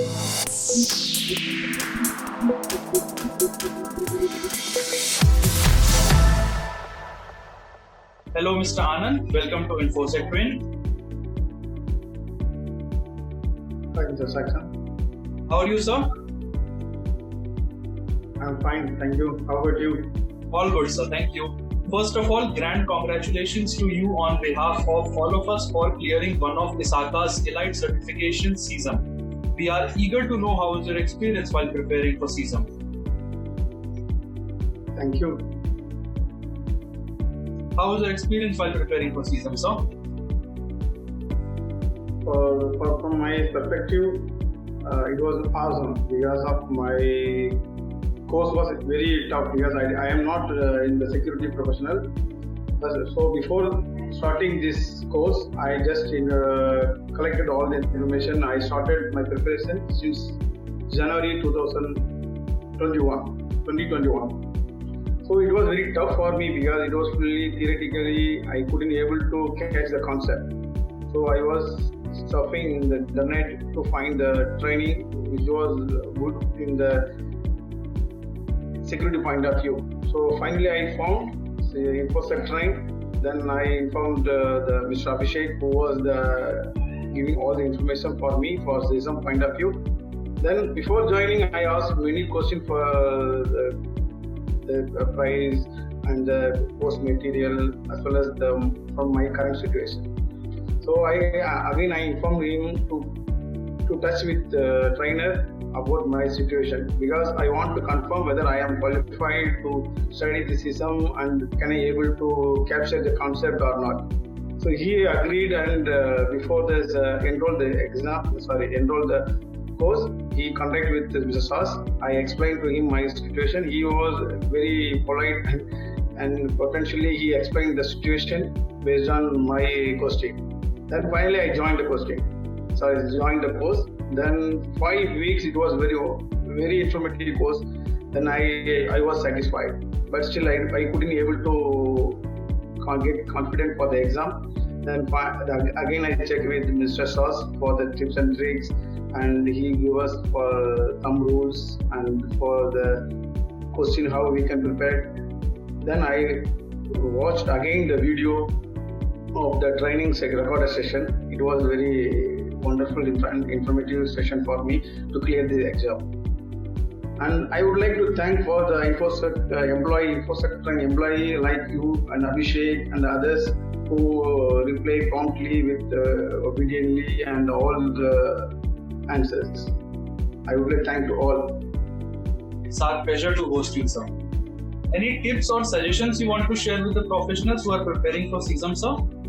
Hello, Mr. Anand. Welcome to InfoSec Train. Hi, Mr. Saxon. How are you, sir? I'm fine, thank you. How about you? All good, sir. Thank you. First of all, grand congratulations to you on behalf of all of us for clearing one of ISACA's Elite certification CISM. We are eager to know how was your experience while preparing for CISM. Thank you. How was your experience while preparing for CISM, sir? For, for from my perspective, uh, it was awesome because of my course was very tough because I, I am not uh, in the security professional. So before starting this course, I just uh, collected all the information. I started my preparation since January 2021. 2021. So it was very tough for me because it was fully theoretically I couldn't able to catch the concept. So I was surfing in the internet to find the training which was good in the security point of view. So finally I found the InfoSec train. Then I informed uh, the Mr. Abhishek who was the giving all the information for me for some point of view. Then before joining I asked many questions for the the price and the post material as well as the from my current situation. So I again I informed him to to touch with the trainer about my situation because I want to confirm whether I am qualified to study the system and can I able to capture the concept or not. So he agreed and uh, before this uh, enroll the exam sorry enroll the course he contacted with Mr. Sas. I explained to him my situation. He was very polite and, potentially he explained the situation based on my question. Then finally I joined the question. So I joined the course. Then five weeks it was very very informative course. Then I I was satisfied. But still I, I couldn't able to get confident for the exam. Then again I checked with Mr. Sauce for the tips and tricks and he gave us for some rules and for the question how we can prepare. Then I watched again the video of the training recorded session. It was very wonderful, and informative session for me to clear the exam. And I would like to thank for the InfoSec uh, employee, InfoSec employee like you and Abhishek and others who uh, reply promptly with uh, obediently and all the answers. I would like to thank to all. It's our pleasure to host you, sir. Any tips or suggestions you want to share with the professionals who are preparing for CISM, sir?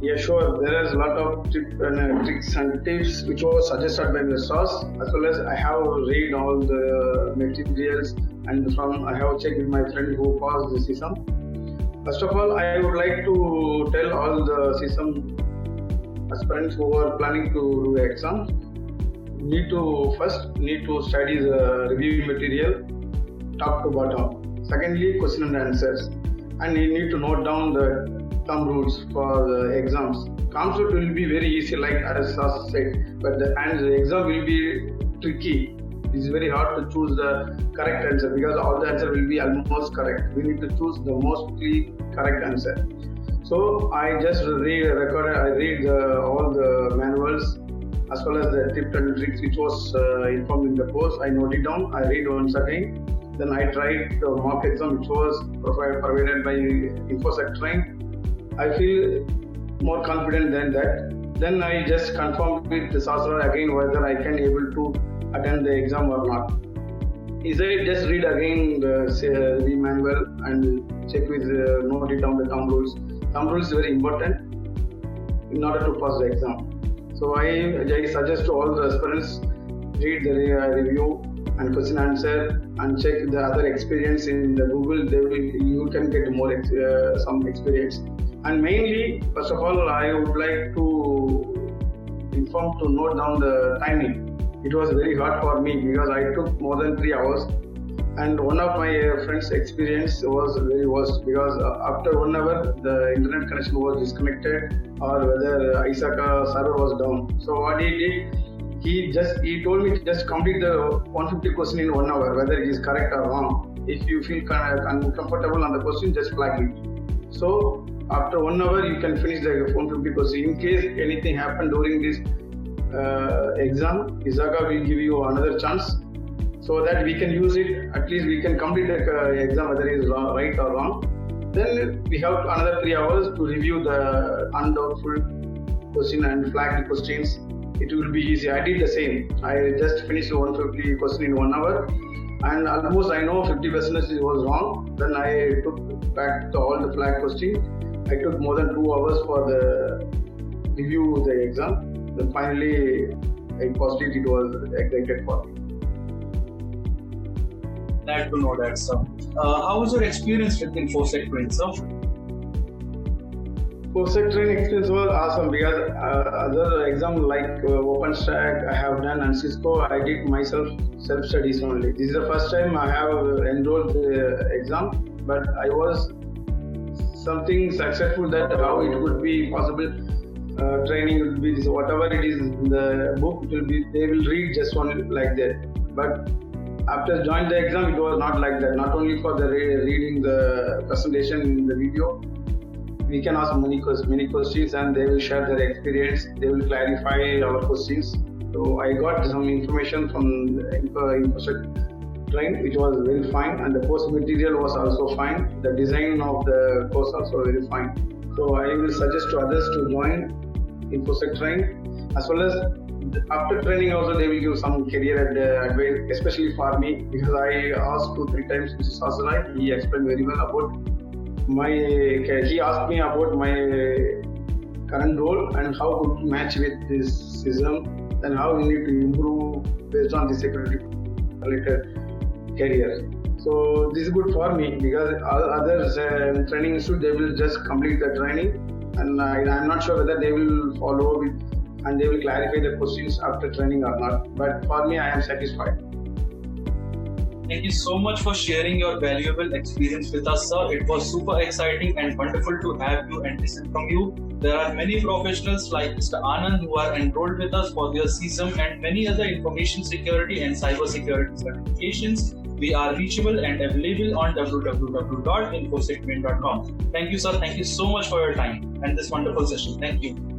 Yeah, sure. There is a lot of tip and, uh, tricks and tips which was suggested by the source, as well as I have read all the materials and from I have checked with my friend who passed the CISM. First of all, I would like to tell all the CISM aspirants who are planning to do the exam need to first need to study the review material top to bottom. Secondly, question and answers, and you need to note down the thumb rules for the exams. Concept will be very easy, like as said, but the and the exam will be tricky. It's very hard to choose the correct answer because all the answer will be almost correct. We need to choose the mostly correct answer. So I just read recorded. I read the, all the manuals as well as the tips and tricks which was uh, informed in the post. I noted down. I read once again. Then I tried the mock exam which was provided, provided by InfoSec Train. I feel more confident than that. Then I just confirmed with the Sasra again whether I can able to attend the exam or not. Is I just read again the, uh, the manual and check with uh, note it down the thumb rules thumb rules very important in order to pass the exam. So I, I suggest to all the aspirants read the review and question answer and check the other experience in the Google. They will, you can get more uh, some experience. And mainly, first of all, I would like to inform to note down the timing. It was very hard for me because I took more than three hours and one of my uh, friends' experience was very worst because uh, after one hour the internet connection was disconnected or whether ISACA server was down. So what he did, he just he told me to just complete the 150 question in one hour, whether it is correct or wrong. If you feel uncomfortable on the question, just flag it. So after one hour, you can finish the 150 question. In case anything happened during this uh, exam, ISACA will give you another chance so that we can use it. At least we can complete the uh, exam whether it is wrong, right or wrong. Then we have another three hours to review the undoubtful question and flag the questions it will be easy. I did the same. I just finished 150 question in one hour, and almost I know 50 percent was wrong. Then I took back the, all the flag question. I took more than two hours for the review the exam. Then finally, I passed it. It was excited for me. Glad to know sir. Uh, how was your experience with InfoSec sir? InfoSec training experience was awesome because uh, other exam like uh, OpenStack I have done and Cisco I did myself self studies only. This is the first time I have enrolled the exam, but I was something successful that how it would be possible. Uh, training will be this, whatever it is in the book it will be they will read just one like that. But after joining the exam it was not like that. Not only for the re- reading the presentation in the video, we can ask many, many questions and they will share their experience. They will clarify our questions. So I got some information from the InfoSec train, which was very fine, and the course material was also fine. The design of the course also very fine. So I will suggest to others to join InfoSec train as well as after training also they will give some career advice, especially for me because I asked two three times Mr. Sasarai. He explained very well about my he asked me about my current role and how to match with this system and how we need to improve based on the security related career. So this is good for me because all others uh, training institute they will just complete the training and I, am not sure whether they will follow with and they will clarify the questions after training or not. But for me, I am satisfied. Thank you so much for sharing your valuable experience with us, sir. It was super exciting and wonderful to have you and listen from you. There are many professionals like Mr. Anand who are enrolled with us for their CISM and many other information security and cyber security certifications. We are reachable and available on www.infosectrain.com. Thank you, sir. Thank you so much for your time and this wonderful session. Thank you.